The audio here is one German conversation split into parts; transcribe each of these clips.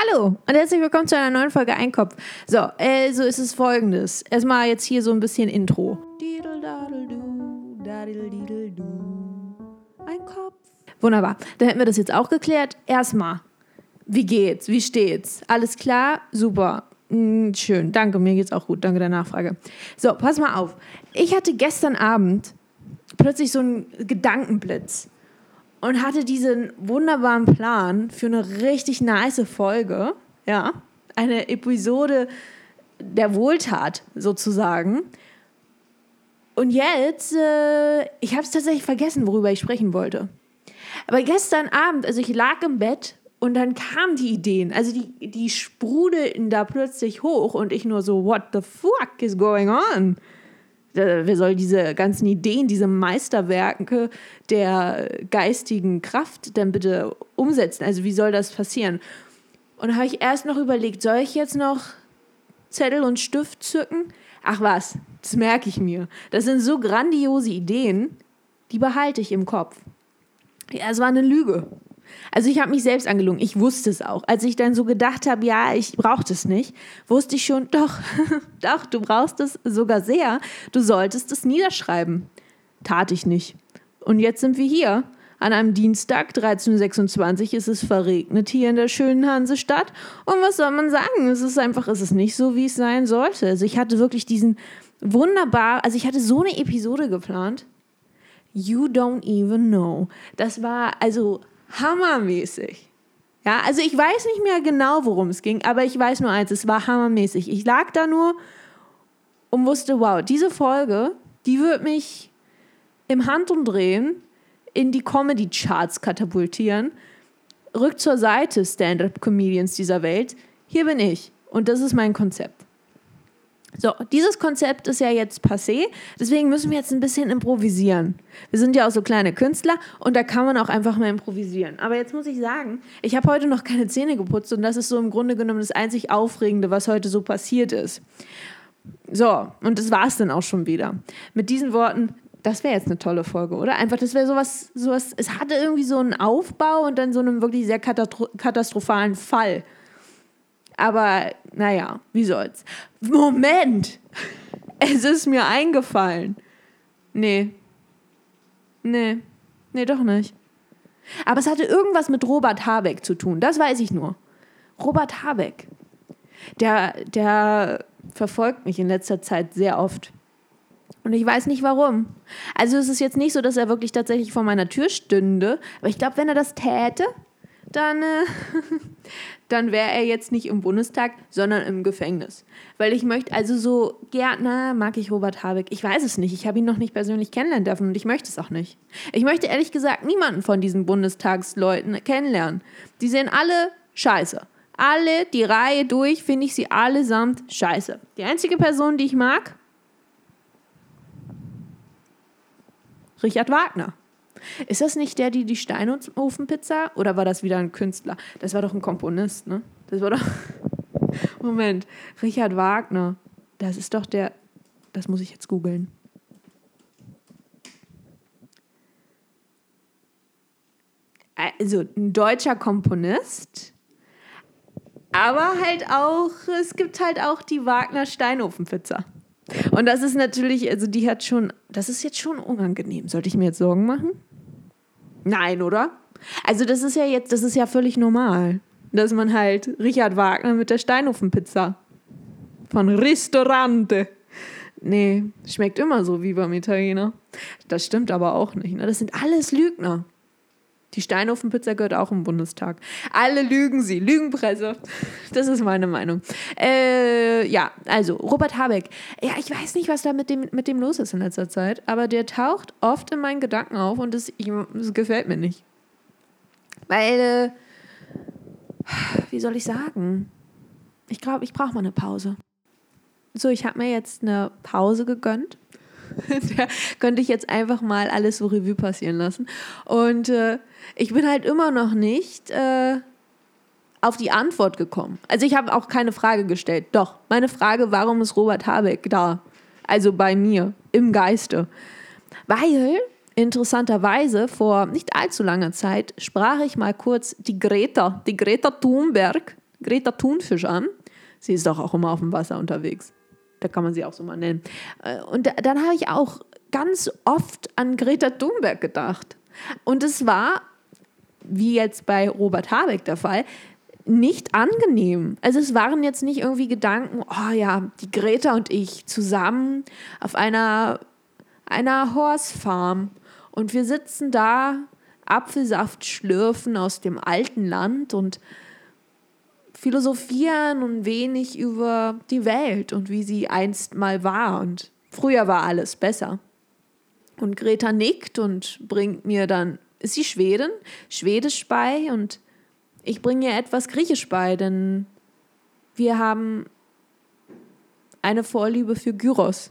Hallo und herzlich willkommen zu einer neuen Folge Einkopf. So, also ist es folgendes. Erstmal jetzt hier so ein bisschen Intro. Einkopf. Wunderbar. Dann hätten wir das jetzt auch geklärt. Erstmal, wie geht's? Wie steht's? Alles klar? Super. Hm, schön. Danke, mir geht's auch gut. Danke der Nachfrage. So, pass mal auf. Ich hatte gestern Abend plötzlich so einen Gedankenblitz und hatte diesen wunderbaren Plan für eine richtig nice Folge. Ja, eine Episode der Wohltat sozusagen. Und jetzt, äh, ich habe es tatsächlich vergessen, worüber ich sprechen wollte. Aber gestern Abend, also ich lag im Bett und dann kamen die Ideen. Also die, die sprudelten da plötzlich hoch und ich nur so, what the fuck is going on? Wer soll diese ganzen Ideen, diese Meisterwerke der geistigen Kraft denn bitte umsetzen? Also wie soll das passieren? Und da habe ich erst noch überlegt, soll ich jetzt noch Zettel und Stift zücken? Ach was, das merke ich mir. Das sind so grandiose Ideen, die behalte ich im Kopf. Ja, es war eine Lüge. Also ich habe mich selbst angelogen. Ich wusste es auch. Als ich dann so gedacht habe, ja, ich brauche das nicht, wusste ich schon, doch, doch, du brauchst es sogar sehr. Du solltest es niederschreiben. Tat ich nicht. Und jetzt sind wir hier. An einem Dienstag, 13.26 Uhr, ist es verregnet hier in der schönen Hansestadt. Und was soll man sagen? Es ist einfach, es ist nicht so, wie es sein sollte. Also ich hatte wirklich diesen wunderbar, also ich hatte so eine Episode geplant. You don't even know. Das war also hammermäßig. Ja, also ich weiß nicht mehr genau, worum es ging, aber ich weiß nur eins, es war hammermäßig. Ich lag da nur und wusste, wow, diese Folge, die wird mich im Handumdrehen in die Comedy-Charts katapultieren. Rückt zur Seite, Stand-up-Comedians dieser Welt. Hier bin ich und das ist mein Konzept. So, dieses Konzept ist ja jetzt passé, deswegen müssen wir jetzt ein bisschen improvisieren. Wir sind ja auch so kleine Künstler und da kann man auch einfach mal improvisieren. Aber jetzt muss ich sagen, ich habe heute noch keine Zähne geputzt und das ist so im Grunde genommen das einzig Aufregende, was heute so passiert ist. So, und das war es dann auch schon wieder. Mit diesen Worten, das wäre jetzt eine tolle Folge, oder? Einfach, das wäre sowas, sowas, es hatte irgendwie so einen Aufbau und dann so einen wirklich sehr katastrophalen Fall. Aber naja, wie soll's. Moment! Es ist mir eingefallen. Nee. Nee. Nee, doch nicht. Aber es hatte irgendwas mit Robert Habeck zu tun. Das weiß ich nur. Robert Habeck. Der, der verfolgt mich in letzter Zeit sehr oft. Und ich weiß nicht warum. Also es ist jetzt nicht so, dass er wirklich tatsächlich vor meiner Tür stünde. Aber ich glaube, wenn er das täte, dann, äh, dann wäre er jetzt nicht im Bundestag, sondern im Gefängnis. Weil ich möchte, also so Gärtner mag ich Robert Habeck. Ich weiß es nicht. Ich habe ihn noch nicht persönlich kennenlernen dürfen und ich möchte es auch nicht. Ich möchte ehrlich gesagt niemanden von diesen Bundestagsleuten kennenlernen. Die sehen alle scheiße. Alle, die Reihe durch, finde ich sie allesamt scheiße. Die einzige Person, die ich mag, Richard Wagner. Ist das nicht der, die die Steinofenpizza? Oder war das wieder ein Künstler? Das war doch ein Komponist, ne? Das war doch. Moment. Richard Wagner. Das ist doch der. Das muss ich jetzt googeln. Also ein deutscher Komponist, aber halt auch, es gibt halt auch die Wagner Steinofenpizza. Und das ist natürlich, also die hat schon, das ist jetzt schon unangenehm. Sollte ich mir jetzt Sorgen machen? Nein, oder? Also das ist ja jetzt, das ist ja völlig normal, dass man halt Richard Wagner mit der Steinofenpizza von Ristorante. Nee, schmeckt immer so wie beim Italiener. Das stimmt aber auch nicht. Ne? Das sind alles Lügner. Die Steinofenpizza gehört auch im Bundestag. Alle lügen sie. Lügenpresse. Das ist meine Meinung. Äh, ja, also Robert Habeck. Ja, ich weiß nicht, was da mit dem, mit dem los ist in letzter Zeit, aber der taucht oft in meinen Gedanken auf und das, das gefällt mir nicht. Weil, äh, wie soll ich sagen? Ich glaube, ich brauche mal eine Pause. So, ich habe mir jetzt eine Pause gegönnt da könnte ich jetzt einfach mal alles so Revue passieren lassen. Und äh, ich bin halt immer noch nicht äh, auf die Antwort gekommen. Also ich habe auch keine Frage gestellt. Doch, meine Frage, warum ist Robert Habeck da? Also bei mir, im Geiste. Weil, interessanterweise, vor nicht allzu langer Zeit sprach ich mal kurz die Greta, die Greta Thunberg, Greta Thunfisch an. Sie ist doch auch immer auf dem Wasser unterwegs. Da kann man sie auch so mal nennen. Äh, und dann habe ich auch ganz oft an Greta Thunberg gedacht. Und es war, wie jetzt bei Robert Habeck der Fall, nicht angenehm. Also es waren jetzt nicht irgendwie Gedanken, oh ja, die Greta und ich zusammen auf einer, einer Horse Farm und wir sitzen da, Apfelsaft schlürfen aus dem alten Land und philosophieren ein wenig über die Welt und wie sie einst mal war und früher war alles besser. Und Greta nickt und bringt mir dann, ist sie Schwedin, Schwedisch bei und ich bringe ihr etwas Griechisch bei, denn wir haben eine Vorliebe für Gyros.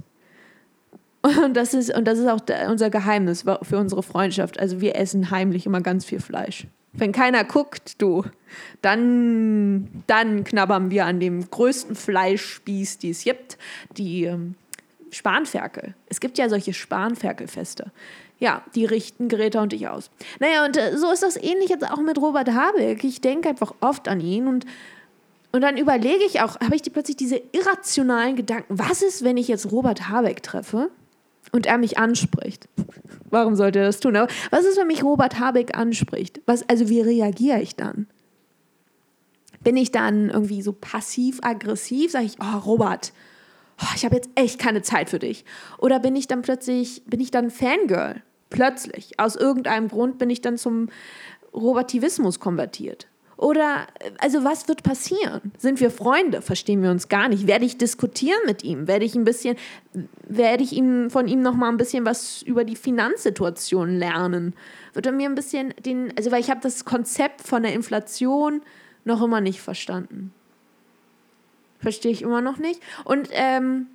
Und das ist, und das ist auch unser Geheimnis für unsere Freundschaft. Also wir essen heimlich immer ganz viel Fleisch. Wenn keiner guckt, du, dann, dann knabbern wir an dem größten Fleischspieß, die es gibt, die ähm, Spanferkel. Es gibt ja solche Spanferkelfeste. Ja, die richten Greta und ich aus. Naja, und äh, so ist das ähnlich jetzt auch mit Robert Habeck. Ich denke einfach oft an ihn und, und dann überlege ich auch, habe ich die plötzlich diese irrationalen Gedanken, was ist, wenn ich jetzt Robert Habeck treffe und er mich anspricht? Warum sollte er das tun? Aber was ist, wenn mich Robert Habeck anspricht? Was, also wie reagiere ich dann? Bin ich dann irgendwie so passiv-aggressiv? Sage ich, oh Robert, oh, ich habe jetzt echt keine Zeit für dich. Oder bin ich dann plötzlich, bin ich dann Fangirl? Plötzlich. Aus irgendeinem Grund bin ich dann zum Robertivismus konvertiert. Oder, also was wird passieren? Sind wir Freunde? Verstehen wir uns gar nicht? Werde ich diskutieren mit ihm? Werde ich ein bisschen, werde ich ihm, von ihm noch mal ein bisschen was über die Finanzsituation lernen? Wird er mir ein bisschen den, also weil ich habe das Konzept von der Inflation noch immer nicht verstanden. Verstehe ich immer noch nicht. Und ähm,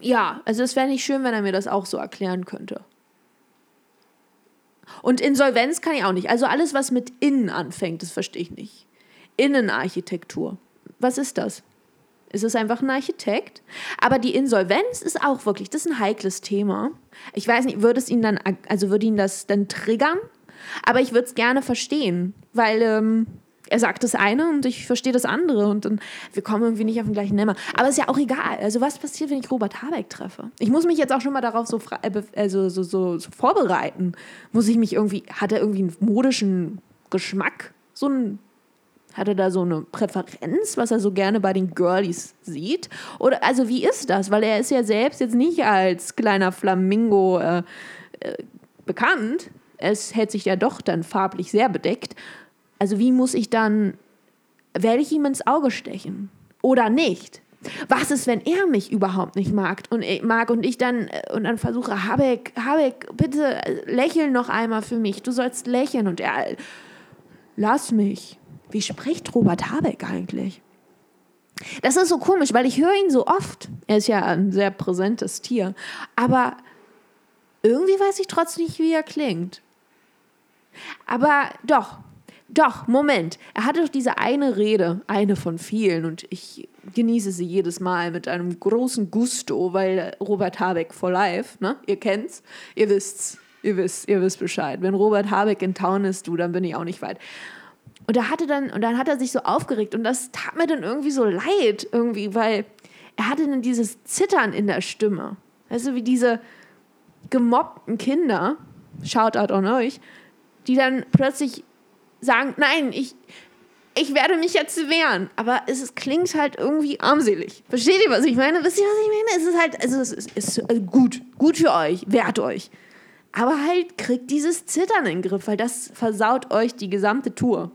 ja, also es wäre nicht schön, wenn er mir das auch so erklären könnte. Und Insolvenz kann ich auch nicht. Also alles, was mit innen anfängt, das verstehe ich nicht. Innenarchitektur. Was ist das? Ist es einfach ein Architekt? Aber die Insolvenz ist auch wirklich, das ist ein heikles Thema. Ich weiß nicht, würde es ihn dann, also würde ihn das dann triggern? Aber ich würde es gerne verstehen, weil ähm, er sagt das eine und ich verstehe das andere und dann wir kommen irgendwie nicht auf den gleichen Nenner. Aber ist ja auch egal. Also was passiert, wenn ich Robert Habeck treffe? Ich muss mich jetzt auch schon mal darauf so, also so, so, so vorbereiten. Muss ich mich irgendwie, hat er irgendwie einen modischen Geschmack? So ein hat er da so eine Präferenz, was er so gerne bei den Girlies sieht? Oder also wie ist das? Weil er ist ja selbst jetzt nicht als kleiner Flamingo äh, äh, bekannt. Es hält sich ja doch dann farblich sehr bedeckt. Also wie muss ich dann, werde ich ihm ins Auge stechen oder nicht? Was ist, wenn er mich überhaupt nicht mag und, ich, mag und ich dann äh, und dann versuche, Habeck, Habeck, bitte äh, lächel noch einmal für mich. Du sollst lächeln und er, lass mich. Wie spricht Robert Habeck eigentlich? Das ist so komisch, weil ich höre ihn so oft. Er ist ja ein sehr präsentes Tier. Aber irgendwie weiß ich trotzdem nicht, wie er klingt. Aber doch, doch, Moment. Er hatte doch diese eine Rede, eine von vielen, und ich genieße sie jedes Mal mit einem großen Gusto, weil Robert Habeck for life, ne? Ihr kennt's, ihr wisst's, ihr wisst, ihr wisst Bescheid. Wenn Robert Habeck in Town ist, du, dann bin ich auch nicht weit. Und er hatte dann, und dann hat er sich so aufgeregt und das tat mir dann irgendwie so leid, irgendwie, weil er hatte dann dieses Zittern in der Stimme. Du, wie diese gemobbten Kinder, Shoutout an euch, die dann plötzlich sagen, nein, ich, ich werde mich jetzt wehren. Aber es, es klingt halt irgendwie armselig. Versteht ihr, was ich meine? Wisst ihr, was ich meine? Es ist halt, also es ist, ist also gut, gut für euch, wehrt euch. Aber halt kriegt dieses Zittern in den Griff, weil das versaut euch die gesamte Tour.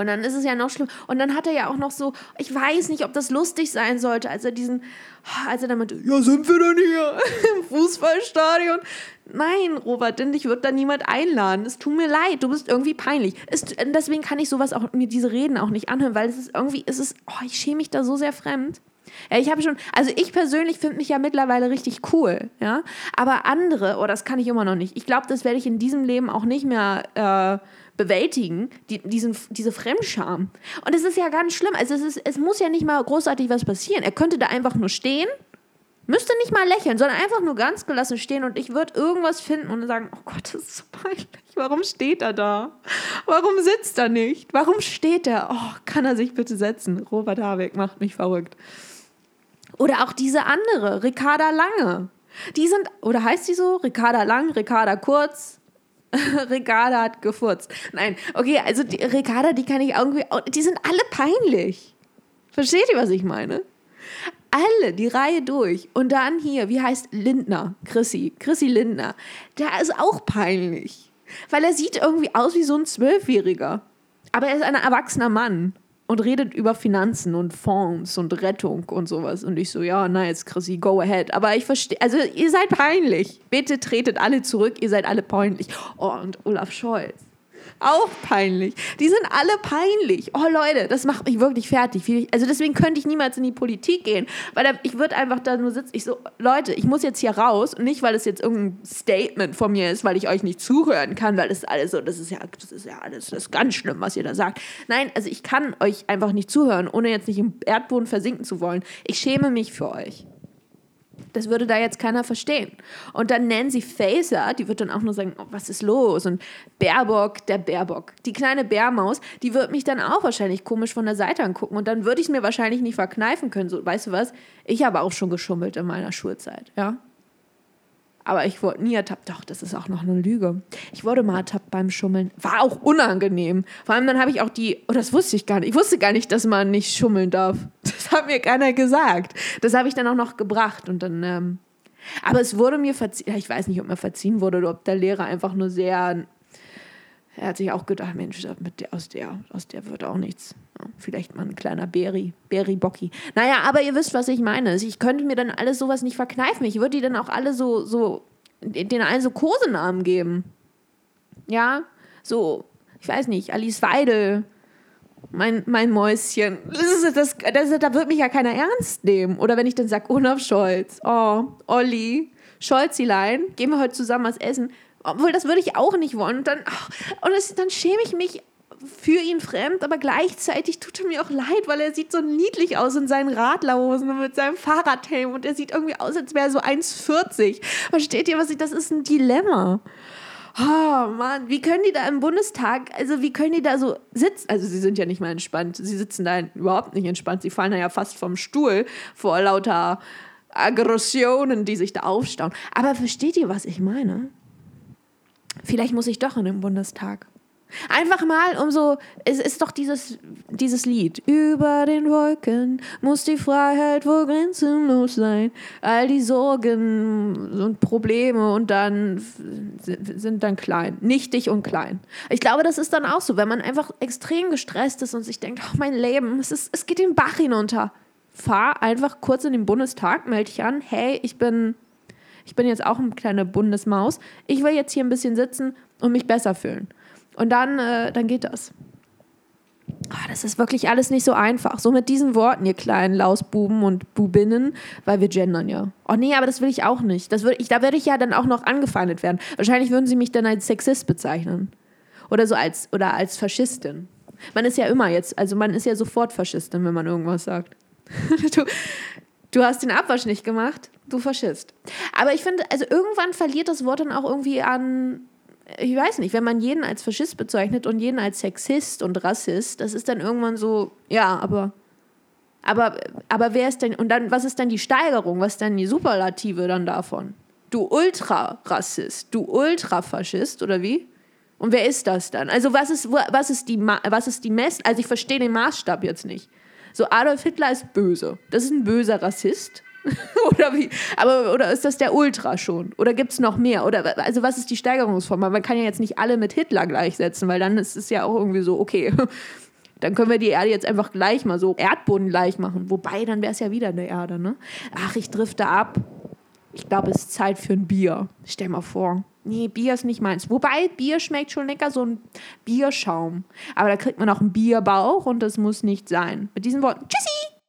Und dann ist es ja noch schlimm. Und dann hat er ja auch noch so, ich weiß nicht, ob das lustig sein sollte, als er diesen, als er damit, ja, sind wir denn hier im Fußballstadion? Nein, Robert, denn dich wird da niemand einladen. Es tut mir leid, du bist irgendwie peinlich. Es, deswegen kann ich sowas auch, mir diese Reden auch nicht anhören, weil es ist irgendwie, es ist, oh, ich schäme mich da so sehr fremd. Ja, ich habe schon, also ich persönlich finde mich ja mittlerweile richtig cool, ja. Aber andere, oh, das kann ich immer noch nicht. Ich glaube, das werde ich in diesem Leben auch nicht mehr äh, bewältigen, die, diesen, diese Fremdscham. Und es ist ja ganz schlimm. Also es, ist, es muss ja nicht mal großartig was passieren. Er könnte da einfach nur stehen, müsste nicht mal lächeln, sondern einfach nur ganz gelassen stehen und ich würde irgendwas finden und sagen, oh Gott, das ist so peinlich. Warum steht er da? Warum sitzt er nicht? Warum steht er? Oh, kann er sich bitte setzen? Robert Habeck macht mich verrückt. Oder auch diese andere, Ricarda Lange. Die sind, oder heißt die so? Ricarda Lang, Ricarda Kurz, Ricarda hat gefurzt. Nein, okay, also die, Ricarda, die kann ich irgendwie, die sind alle peinlich. Versteht ihr, was ich meine? Alle, die Reihe durch. Und dann hier, wie heißt Lindner? Chrissy. Chrissy Lindner. Der ist auch peinlich. Weil er sieht irgendwie aus wie so ein Zwölfjähriger. Aber er ist ein erwachsener Mann und redet über Finanzen und Fonds und Rettung und sowas. Und ich so, ja, nice, Chrissy, go ahead. Aber ich verstehe, also ihr seid peinlich. Bitte tretet alle zurück, ihr seid alle peinlich. Oh, und Olaf Scholz. Auch peinlich. Die sind alle peinlich. Oh Leute, das macht mich wirklich fertig. Also deswegen könnte ich niemals in die Politik gehen, weil ich würde einfach da nur sitzen. Ich so, Leute, ich muss jetzt hier raus und nicht, weil es jetzt irgendein Statement von mir ist, weil ich euch nicht zuhören kann, weil das ist alles so, das ist ja, das ist ja alles, das ist ganz schlimm, was ihr da sagt. Nein, also ich kann euch einfach nicht zuhören, ohne jetzt nicht im Erdboden versinken zu wollen. Ich schäme mich für euch. Das würde da jetzt keiner verstehen. Und dann Nancy Faeser, die wird dann auch nur sagen, oh, was ist los? Und Baerbock, der Baerbock, die kleine Bärmaus, die wird mich dann auch wahrscheinlich komisch von der Seite angucken. Und dann würde ich es mir wahrscheinlich nicht verkneifen können. So, weißt du was? Ich habe auch schon geschummelt in meiner Schulzeit, ja. Aber ich wurde nie ertappt. Doch, das ist auch noch eine Lüge. Ich wurde mal ertappt beim Schummeln. War auch unangenehm. Vor allem dann habe ich auch die, oh, das wusste ich gar nicht. Ich wusste gar nicht, dass man nicht schummeln darf. Hat mir keiner gesagt. Das habe ich dann auch noch gebracht. Und dann, ähm, aber es wurde mir verziehen. Ich weiß nicht, ob mir verziehen wurde oder ob der Lehrer einfach nur sehr er hat sich auch gedacht, Mensch, mit der, aus, der, aus der wird auch nichts. Ja, vielleicht mal ein kleiner Beri, Beri-Bocki. Naja, aber ihr wisst, was ich meine. Ich könnte mir dann alles sowas nicht verkneifen. Ich würde die dann auch alle so, so, den allen so Kosenamen geben. Ja, so, ich weiß nicht, Alice Weidel, mein, mein Mäuschen. Das das, das, da wird mich ja keiner ernst nehmen. Oder wenn ich dann sage, Olaf Scholz, oh, Olli, Scholzilein, gehen wir heute zusammen was essen obwohl, das würde ich auch nicht wollen. Und dann, ach, und das, dann schäme ich mich für ihn fremd, aber gleichzeitig tut er mir auch leid, weil er sieht so niedlich aus in seinen Radlerhosen und mit seinem Fahrradhelm und er sieht irgendwie aus, als wäre er so 1,40. Versteht ihr, was ich, das ist ein Dilemma. Oh Mann, wie können die da im Bundestag, also wie können die da so sitzen? Also sie sind ja nicht mal entspannt, sie sitzen da überhaupt nicht entspannt, sie fallen da ja fast vom Stuhl vor lauter Aggressionen, die sich da aufstauen. Aber versteht ihr, was ich meine? vielleicht muss ich doch in den Bundestag. Einfach mal um so, es ist doch dieses, dieses Lied. Über den Wolken muss die Freiheit wohl grenzenlos sein. All die Sorgen und Probleme und dann sind dann klein. Nichtig und klein. Ich glaube, das ist dann auch so, wenn man einfach extrem gestresst ist und sich denkt, oh mein Leben, es, ist, es geht den Bach hinunter. Fahr einfach kurz in den Bundestag, melde dich an, hey, ich bin ich bin jetzt auch eine kleine Bundesmaus. Ich will jetzt hier ein bisschen sitzen und mich besser fühlen. Und dann, äh, dann geht das. Oh, das ist wirklich alles nicht so einfach. So mit diesen Worten, ihr kleinen Lausbuben und Bubinnen, weil wir gendern ja. Oh nee, aber das will ich auch nicht. Das würd ich, da werde ich ja dann auch noch angefeindet werden. Wahrscheinlich würden sie mich dann als Sexist bezeichnen. Oder so als, oder als Faschistin. Man ist ja immer jetzt, also man ist ja sofort Faschistin, wenn man irgendwas sagt. du, du hast den Abwasch nicht gemacht, du Faschist. Aber ich finde, also irgendwann verliert das Wort dann auch irgendwie an, ich weiß nicht, wenn man jeden als Faschist bezeichnet und jeden als Sexist und Rassist, das ist dann irgendwann so, ja, aber, aber, aber wer ist denn, und dann, was ist denn die Steigerung, was ist denn die Superlative dann davon? Du Ultra-Rassist, du Ultra-Faschist oder wie? Und wer ist das dann? Also was ist, was ist die, was ist die Mess, also ich verstehe den Maßstab jetzt nicht. So, Adolf Hitler ist böse. Das ist ein böser Rassist. oder wie? Aber oder ist das der Ultra schon? Oder gibt es noch mehr? Oder also was ist die Steigerungsform? Man kann ja jetzt nicht alle mit Hitler gleichsetzen, weil dann ist es ja auch irgendwie so, okay, dann können wir die Erde jetzt einfach gleich mal so Erdboden gleich machen. Wobei, dann wäre es ja wieder eine Erde, ne? Ach, ich drifte ab. Ich glaube, es ist Zeit für ein Bier. Stell mal vor. Nee, Bier ist nicht meins. Wobei, Bier schmeckt schon lecker, so ein Bierschaum. Aber da kriegt man auch einen Bierbauch und das muss nicht sein. Mit diesen Worten, tschüssi!